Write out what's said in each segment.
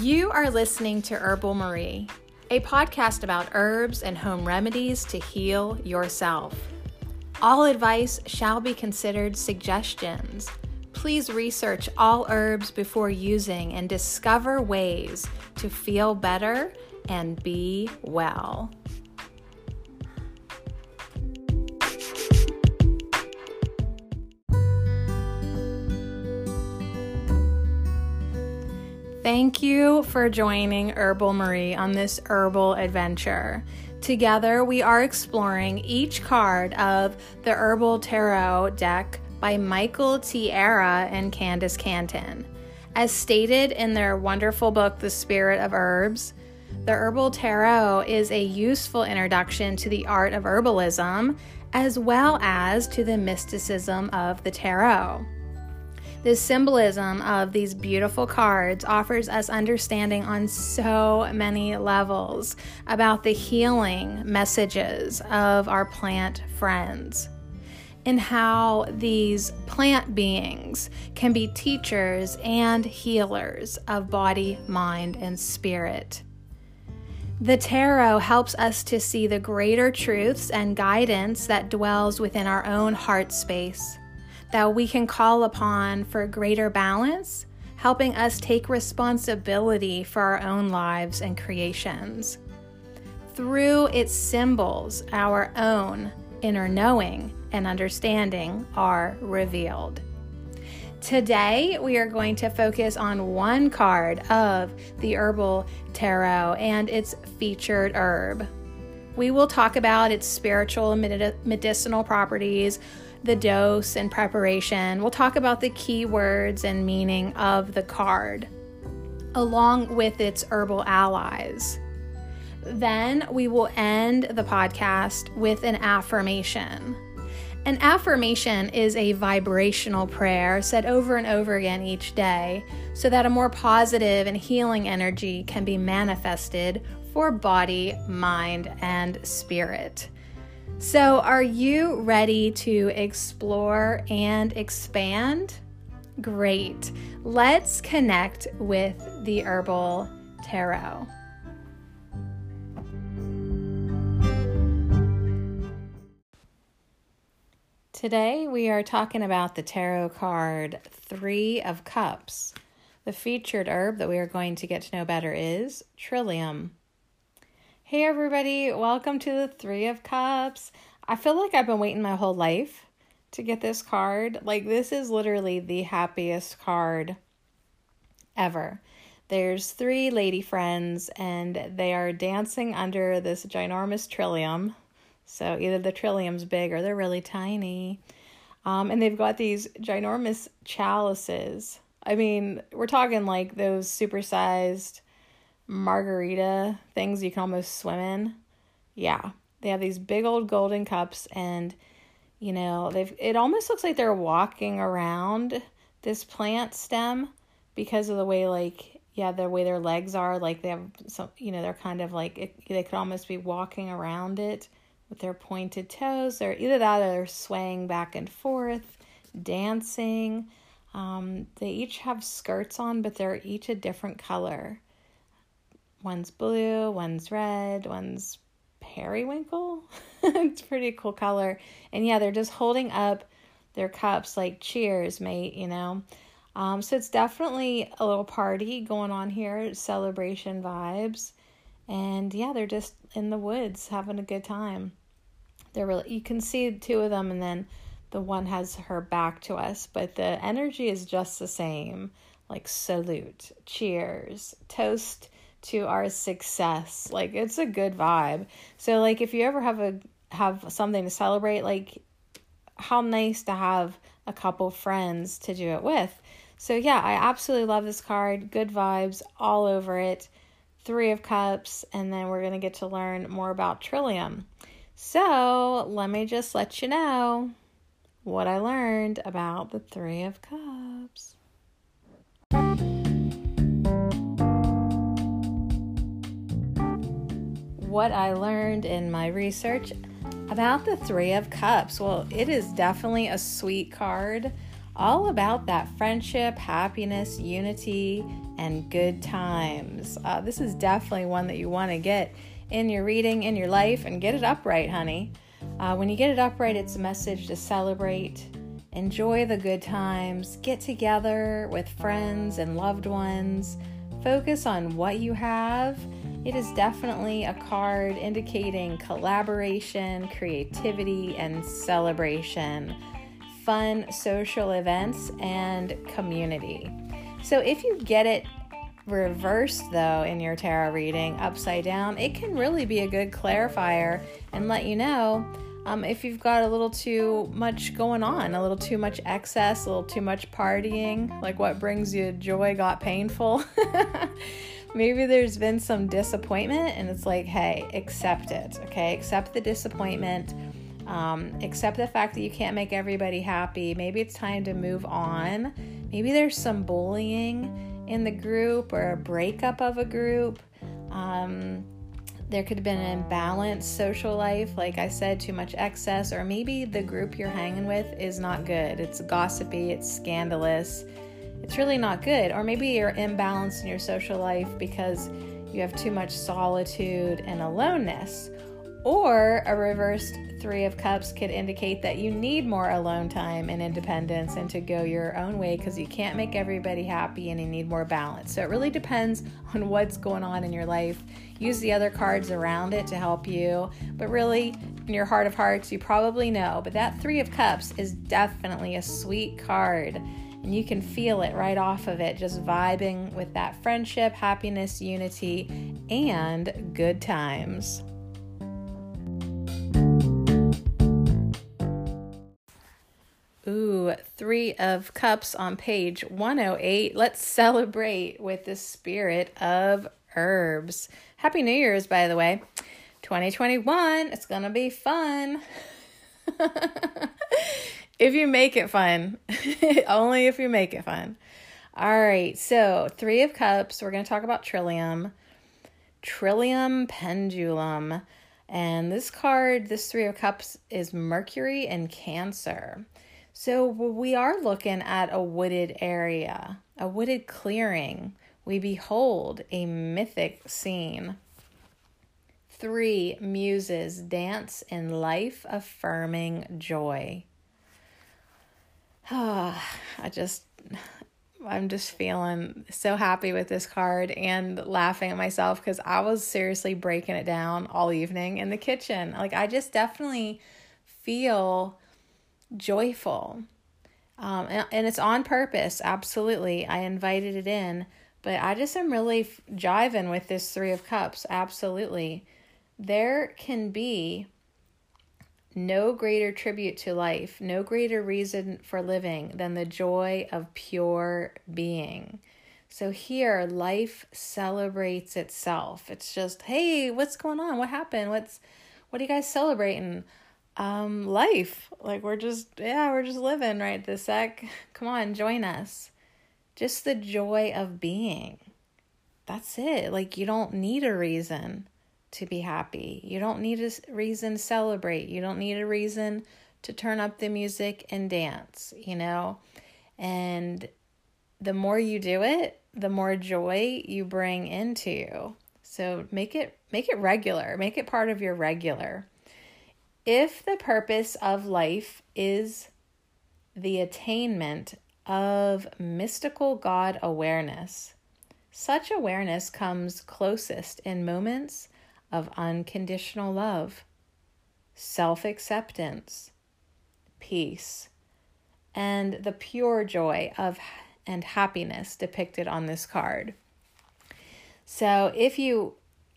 You are listening to Herbal Marie, a podcast about herbs and home remedies to heal yourself. All advice shall be considered suggestions. Please research all herbs before using and discover ways to feel better and be well. Thank you for joining Herbal Marie on this herbal adventure. Together, we are exploring each card of the Herbal Tarot deck by Michael Tierra and Candis Cantin. As stated in their wonderful book, The Spirit of Herbs, the Herbal Tarot is a useful introduction to the art of herbalism as well as to the mysticism of the tarot. The symbolism of these beautiful cards offers us understanding on so many levels about the healing messages of our plant friends and how these plant beings can be teachers and healers of body, mind, and spirit. The tarot helps us to see the greater truths and guidance that dwells within our own heart space that we can call upon for greater balance, helping us take responsibility for our own lives and creations. Through its symbols, our own inner knowing and understanding are revealed. Today, we are going to focus on one card of the Herbal Tarot and its featured herb. We will talk about its spiritual and medicinal properties, the dose and preparation. We'll talk about the key words and meaning of the card, along with its herbal allies. Then we will end the podcast with an affirmation. An affirmation is a vibrational prayer said over and over again each day so that a more positive and healing energy can be manifested for body, mind, and spirit. So, are you ready to explore and expand? Great. Let's connect with the Herbal Tarot. Today, we are talking about the tarot card Three of Cups. The featured herb that we are going to get to know better is Trillium. Hey, everybody, welcome to the Three of Cups. I feel like I've been waiting my whole life to get this card. Like, this is literally the happiest card ever. There's three lady friends, and they are dancing under this ginormous trillium. So, either the trillium's big or they're really tiny. Um, and they've got these ginormous chalices. I mean, we're talking like those supersized margarita things you can almost swim in. Yeah. They have these big old golden cups and you know, they've it almost looks like they're walking around this plant stem because of the way like yeah, the way their legs are, like they have some you know, they're kind of like it, they could almost be walking around it with their pointed toes or either that or they're swaying back and forth, dancing. Um, they each have skirts on, but they're each a different color. One's blue, one's red, one's periwinkle. it's pretty cool color. And yeah, they're just holding up their cups like cheers, mate, you know. Um, so it's definitely a little party going on here, celebration vibes. And yeah, they're just in the woods having a good time. They're really you can see two of them and then the one has her back to us, but the energy is just the same. Like salute, cheers, toast to our success. Like it's a good vibe. So like if you ever have a have something to celebrate, like how nice to have a couple friends to do it with. So yeah, I absolutely love this card. Good vibes all over it. 3 of cups and then we're going to get to learn more about Trillium. So, let me just let you know what I learned about the 3 of cups. What I learned in my research about the Three of Cups. Well, it is definitely a sweet card. all about that friendship, happiness, unity, and good times. Uh, this is definitely one that you want to get in your reading, in your life, and get it upright, honey. Uh, when you get it upright, it's a message to celebrate, enjoy the good times, get together with friends and loved ones, focus on what you have. It is definitely a card indicating collaboration, creativity, and celebration fun social events and community. So if you get it reversed though in your tarot reading upside down, it can really be a good clarifier and let you know um, if you've got a little too much going on, a little too much excess, a little too much partying, like what brings you joy got painful. Maybe there's been some disappointment, and it's like, hey, accept it, okay? Accept the disappointment um, accept the fact that you can't make everybody happy. Maybe it's time to move on. Maybe there's some bullying in the group or a breakup of a group. Um, there could have been an imbalanced social life, like I said, too much excess, or maybe the group you're hanging with is not good. It's gossipy, it's scandalous, it's really not good. Or maybe you're imbalanced in your social life because you have too much solitude and aloneness. Or a reversed Three of Cups could indicate that you need more alone time and independence and to go your own way because you can't make everybody happy and you need more balance. So it really depends on what's going on in your life. Use the other cards around it to help you. But really, in your heart of hearts, you probably know. But that Three of Cups is definitely a sweet card. And you can feel it right off of it, just vibing with that friendship, happiness, unity, and good times. Ooh, Three of Cups on page 108. Let's celebrate with the spirit of herbs. Happy New Year's, by the way. 2021, it's going to be fun. if you make it fun, only if you make it fun. All right, so Three of Cups, we're going to talk about Trillium. Trillium Pendulum. And this card, this Three of Cups, is Mercury and Cancer. So we are looking at a wooded area, a wooded clearing. We behold a mythic scene. Three muses dance in life affirming joy. Ah, I just I'm just feeling so happy with this card and laughing at myself because I was seriously breaking it down all evening in the kitchen. Like, I just definitely feel joyful. Um, and, and it's on purpose, absolutely. I invited it in, but I just am really f- jiving with this Three of Cups, absolutely. There can be no greater tribute to life, no greater reason for living than the joy of pure being. So here, life celebrates itself. It's just, hey, what's going on? What happened? What's what are you guys celebrating? um life like we're just yeah we're just living right this sec come on join us just the joy of being that's it like you don't need a reason to be happy. You don't need a reason to celebrate. You don't need a reason to turn up the music and dance you know? And the more you do it the more joy you bring into you. So make it make it regular. Make it part of your regular. If the purpose of life is the attainment of mystical God awareness, such awareness comes closest in moments of unconditional love, self acceptance, peace, and the pure joy of and happiness depicted on this card. So, if you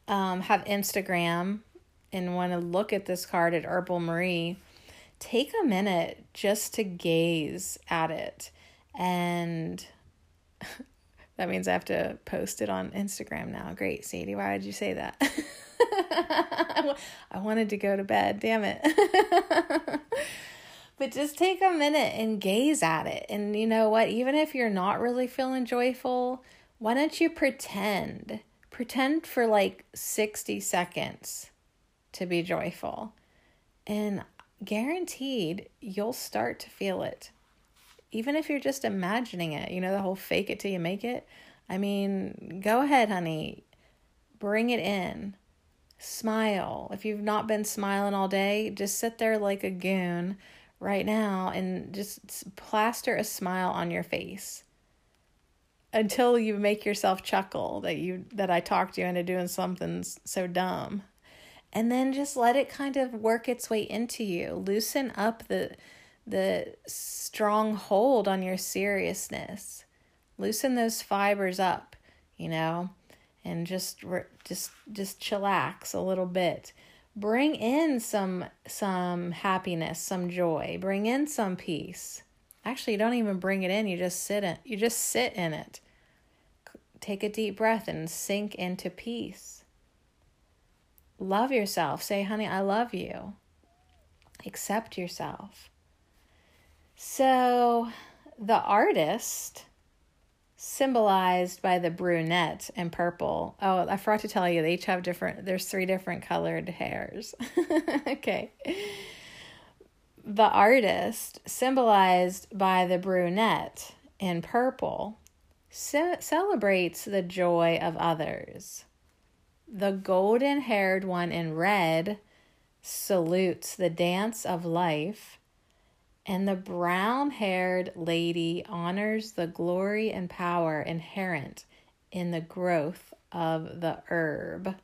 um, have Instagram, and want to look at this card at Herbal Marie, take a minute just to gaze at it. And that means I have to post it on Instagram now. Great, Sadie. Why did you say that? I wanted to go to bed. Damn it. but just take a minute and gaze at it. And you know what? Even if you're not really feeling joyful, why don't you pretend? Pretend for like 60 seconds to be joyful. And guaranteed, you'll start to feel it. Even if you're just imagining it, you know, the whole fake it till you make it. I mean, go ahead, honey. Bring it in. Smile. If you've not been smiling all day, just sit there like a goon right now and just plaster a smile on your face until you make yourself chuckle that you that I talked you into doing something so dumb. And then just let it kind of work its way into you. Loosen up the the strong hold on your seriousness. Loosen those fibers up, you know, and just just just chillax a little bit. Bring in some some happiness, some joy. Bring in some peace. Actually, you don't even bring it in. You just sit in. You just sit in it. Take a deep breath and sink into peace. Love yourself. Say, "Honey, I love you." Accept yourself. So, the artist symbolized by the brunette and purple. Oh, I forgot to tell you, they each have different, there's three different colored hairs. okay. The artist, symbolized by the brunette in purple, ce- celebrates the joy of others. The golden haired one in red salutes the dance of life and the brown haired lady honors the glory and power inherent in the growth of the herb.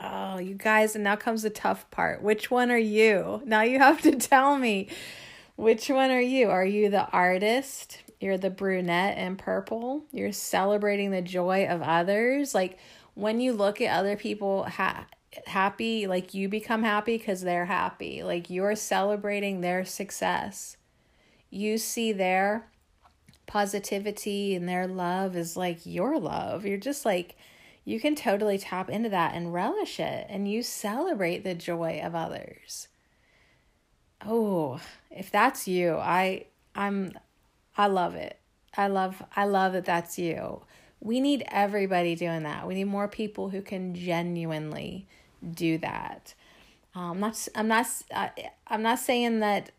Oh, you guys, and now comes the tough part. Which one are you? Now you have to tell me. Which one are you? Are you the artist? You're the brunette in purple. You're celebrating the joy of others. Like when you look at other people ha- happy like you become happy because they're happy. Like you're celebrating their success. You see their positivity and their love is like your love. You're just like you can totally tap into that and relish it and you celebrate the joy of others. Oh if that's you i i'm i love it. I love i love that that's you. We need everybody doing that. We need more people who can genuinely do that. Um, I'm not. I'm not. I'm not saying that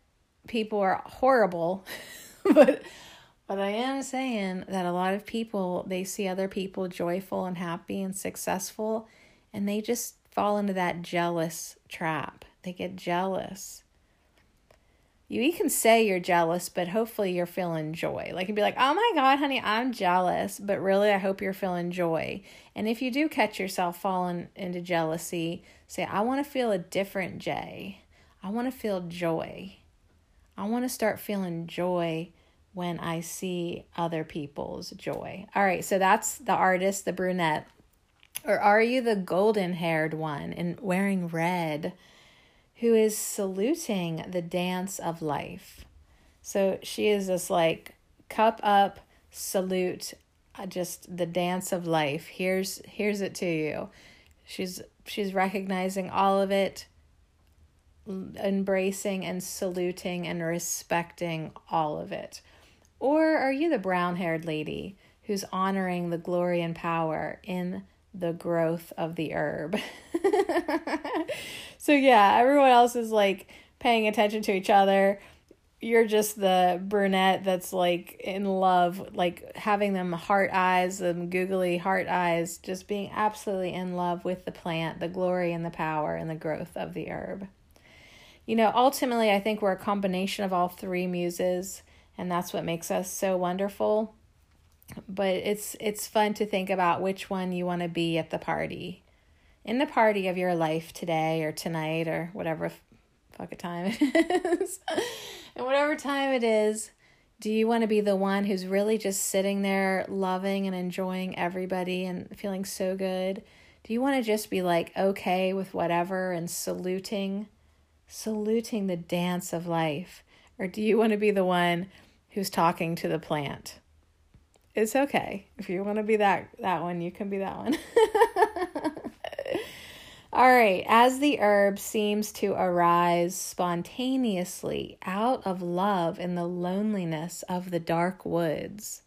people are horrible, but but I am saying that a lot of people they see other people joyful and happy and successful, and they just fall into that jealous trap. They get jealous you can say you're jealous, but hopefully you're feeling joy. Like, and be like, oh my God, honey, I'm jealous. But really, I hope you're feeling joy. And if you do catch yourself falling into jealousy, say, I want to feel a different Jay. I want to feel joy. I want to start feeling joy when I see other people's joy. All right, so that's the artist, the brunette. Or are you the golden haired one and wearing red? Who is saluting the dance of life. So she is this like cup up salute uh, just the dance of life. Here's here's it to you. She's she's recognizing all of it, embracing and saluting and respecting all of it. Or are you the brown-haired lady who's honoring the glory and power in the growth of the herb. so yeah, everyone else is like paying attention to each other. You're just the brunette that's like in love, like having them heart eyes, them googly heart eyes, just being absolutely in love with the plant, the glory and the power and the growth of the herb. You know, ultimately, I think we're a combination of all three muses, and that's what makes us so wonderful but it's it's fun to think about which one you want to be at the party. In the party of your life today or tonight or whatever fuck a time it is. And whatever time it is do you want to be the one who's really just sitting there loving and enjoying everybody and feeling so good? Do you want to just be like okay with whatever and saluting saluting the dance of life? Or do you want to be the one who's talking to the plant it's okay. If you want to be that that one, you can be that one. All right, as the herb seems to arise spontaneously out of love in the loneliness of the dark woods,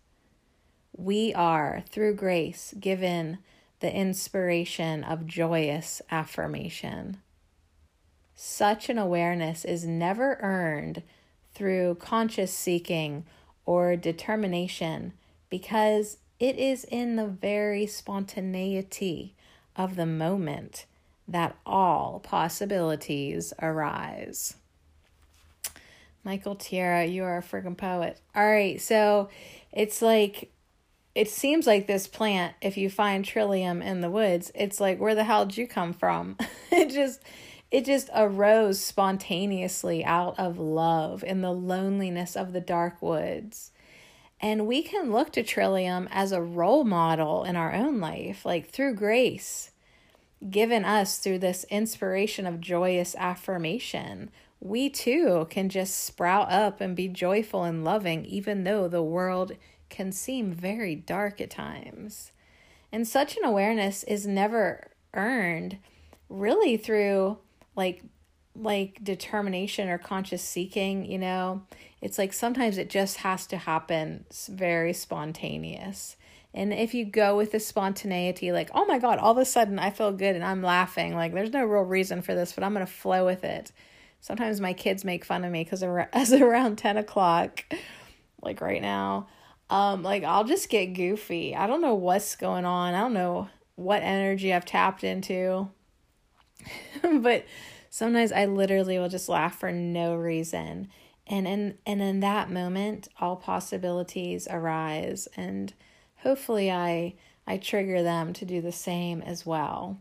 we are, through grace, given the inspiration of joyous affirmation. Such an awareness is never earned through conscious seeking or determination because it is in the very spontaneity of the moment that all possibilities arise. Michael Tierra, you are a friggin' poet. All right, so it's like it seems like this plant, if you find trillium in the woods, it's like where the hell did you come from? it just it just arose spontaneously out of love in the loneliness of the dark woods. And we can look to Trillium as a role model in our own life, like through grace given us through this inspiration of joyous affirmation. We too can just sprout up and be joyful and loving, even though the world can seem very dark at times. And such an awareness is never earned really through like like determination or conscious seeking, you know. It's like sometimes it just has to happen it's very spontaneous. And if you go with the spontaneity, like, oh my God, all of a sudden I feel good and I'm laughing, like, there's no real reason for this, but I'm going to flow with it. Sometimes my kids make fun of me because as around 10 o'clock, like right now, um, like I'll just get goofy. I don't know what's going on. I don't know what energy I've tapped into. but sometimes I literally will just laugh for no reason. And in and in that moment, all possibilities arise and hopefully I I trigger them to do the same as well.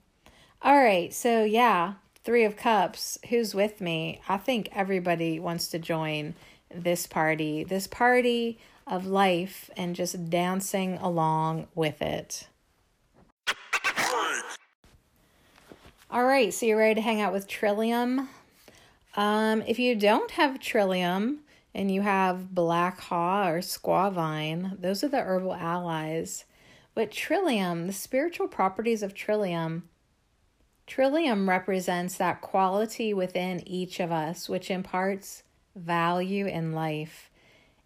All right, so yeah, 3 of cups, who's with me? I think everybody wants to join this party. This party of life and just dancing along with it. All right, so you're ready to hang out with Trillium. Um, if you don't have Trillium and you have Black Haw or Squaw Vine, those are the herbal allies. But Trillium, the spiritual properties of Trillium, Trillium represents that quality within each of us which imparts value in life.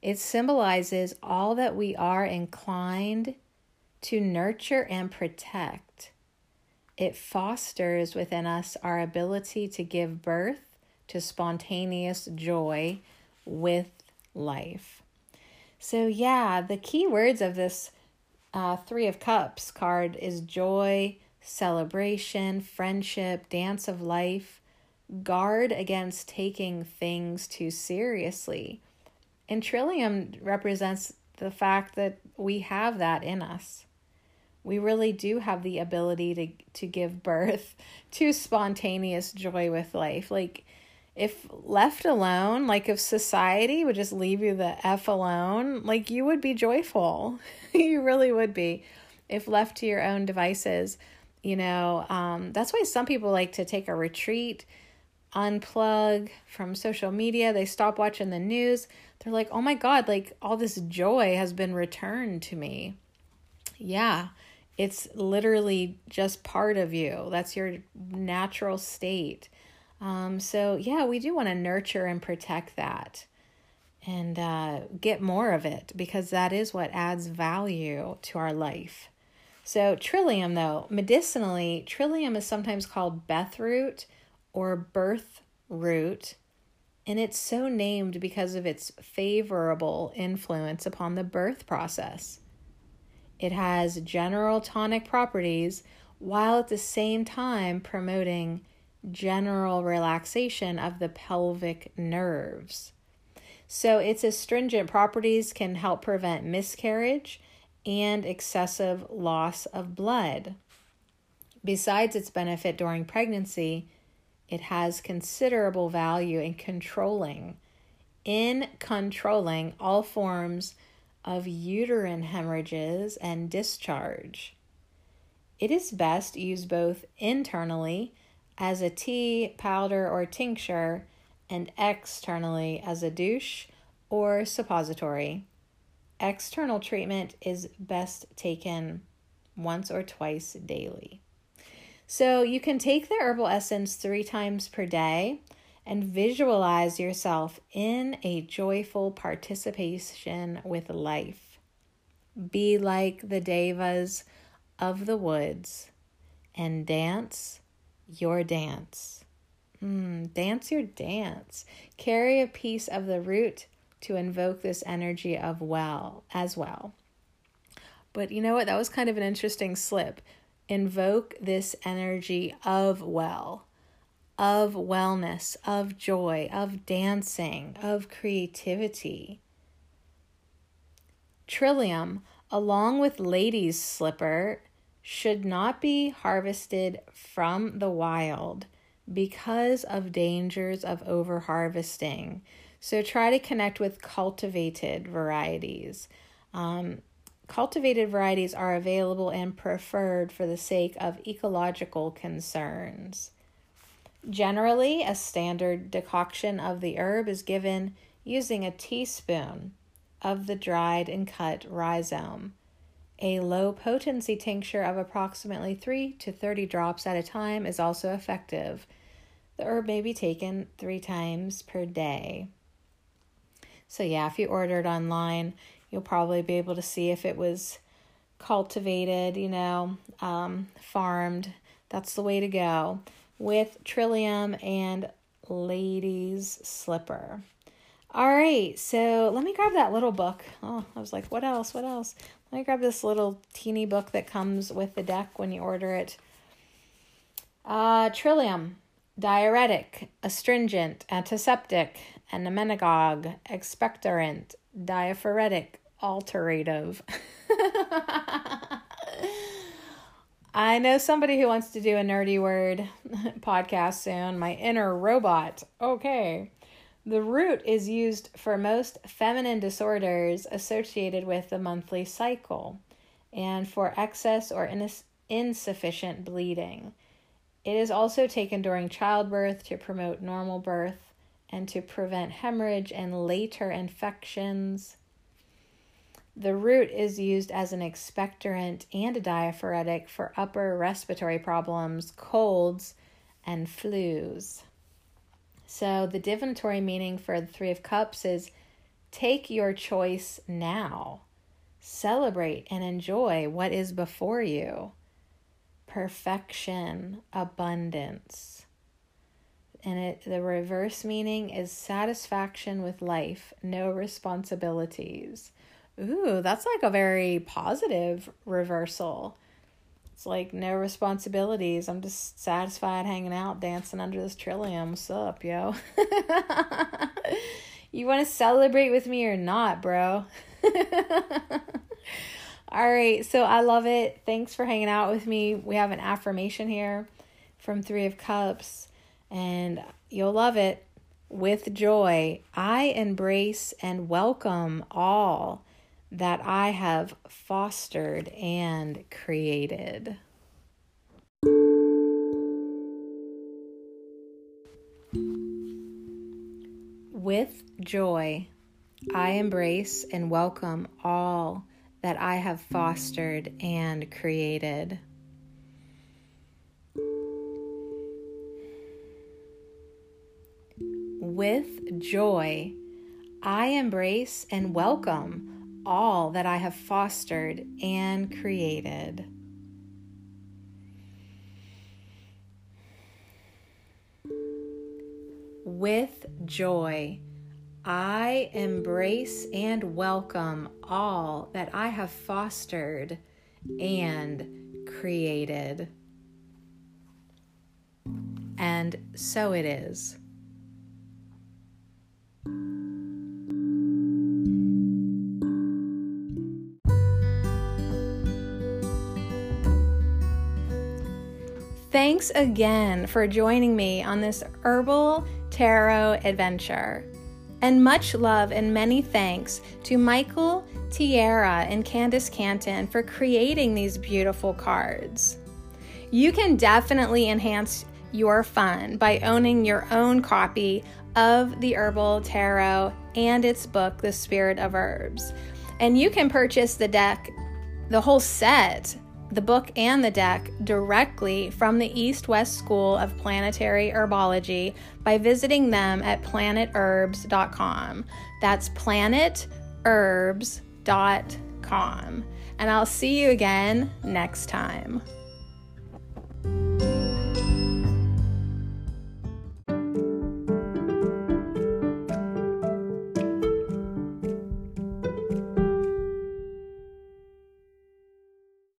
It symbolizes all that we are inclined to nurture and protect. It fosters within us our ability to give birth to spontaneous joy with life. So, yeah, the key words of this uh, Three of Cups card is joy, celebration, friendship, dance of life. Guard against taking things too seriously. And Trillium represents the fact that we have that in us we really do have the ability to to give birth to spontaneous joy with life like if left alone like if society would just leave you the f alone like you would be joyful you really would be if left to your own devices you know um, that's why some people like to take a retreat unplug from social media they stop watching the news they're like oh my god like all this joy has been returned to me yeah it's literally just part of you. That's your natural state. Um, so, yeah, we do want to nurture and protect that and uh, get more of it because that is what adds value to our life. So, trillium, though, medicinally, trillium is sometimes called Beth root or birth root, and it's so named because of its favorable influence upon the birth process. It has general tonic properties while at the same time promoting general relaxation of the pelvic nerves. So, its astringent properties can help prevent miscarriage and excessive loss of blood. Besides its benefit during pregnancy, it has considerable value in controlling in controlling all forms of uterine hemorrhages and discharge. It is best used both internally as a tea, powder, or tincture, and externally as a douche or suppository. External treatment is best taken once or twice daily. So you can take the herbal essence three times per day and visualize yourself in a joyful participation with life. Be like the devas of the woods and dance your dance. Mm, dance your dance. Carry a piece of the root to invoke this energy of well as well. But you know what? That was kind of an interesting slip. Invoke this energy of well, of wellness, of joy, of dancing, of creativity. Trillium, along with lady's slipper, should not be harvested from the wild because of dangers of overharvesting. So try to connect with cultivated varieties. Um, cultivated varieties are available and preferred for the sake of ecological concerns. Generally, a standard decoction of the herb is given using a teaspoon of the dried and cut rhizome. A low potency tincture of approximately 3 to 30 drops at a time is also effective. The herb may be taken three times per day. So, yeah, if you order it online, you'll probably be able to see if it was cultivated, you know, um, farmed. That's the way to go with Trillium and Ladies Slipper. All right, so let me grab that little book. Oh, I was like, what else? What else? Me grab this little teeny book that comes with the deck when you order it. Uh, Trillium, diuretic, astringent, antiseptic, emmenagogue, expectorant, diaphoretic, alterative. I know somebody who wants to do a nerdy word podcast soon. My inner robot. Okay. The root is used for most feminine disorders associated with the monthly cycle and for excess or ins- insufficient bleeding. It is also taken during childbirth to promote normal birth and to prevent hemorrhage and later infections. The root is used as an expectorant and a diaphoretic for upper respiratory problems, colds, and flus. So the divinatory meaning for the Three of Cups is take your choice now. Celebrate and enjoy what is before you. Perfection, abundance. And it, the reverse meaning is satisfaction with life, no responsibilities. Ooh, that's like a very positive reversal. It's like no responsibilities. I'm just satisfied hanging out, dancing under this trillium. What's up, yo? you want to celebrate with me or not, bro? All right, so I love it. Thanks for hanging out with me. We have an affirmation here from Three of Cups, and you'll love it. With joy, I embrace and welcome all that I have fostered and created. With joy, I embrace and welcome all that I have fostered and created. With joy, I embrace and welcome all that I have fostered and created. With joy, I embrace and welcome all that I have fostered and created. And so it is. Thanks again for joining me on this herbal tarot adventure. And much love and many thanks to Michael Tierra and Candis Cantin for creating these beautiful cards. You can definitely enhance your fun by owning your own copy of the Herbal Tarot and its book, The Spirit of Herbs. And you can purchase the deck, the whole set the book and the deck directly from the East West School of Planetary Herbology by visiting them at planetherbs.com. That's planetherbs.com. And I'll see you again next time.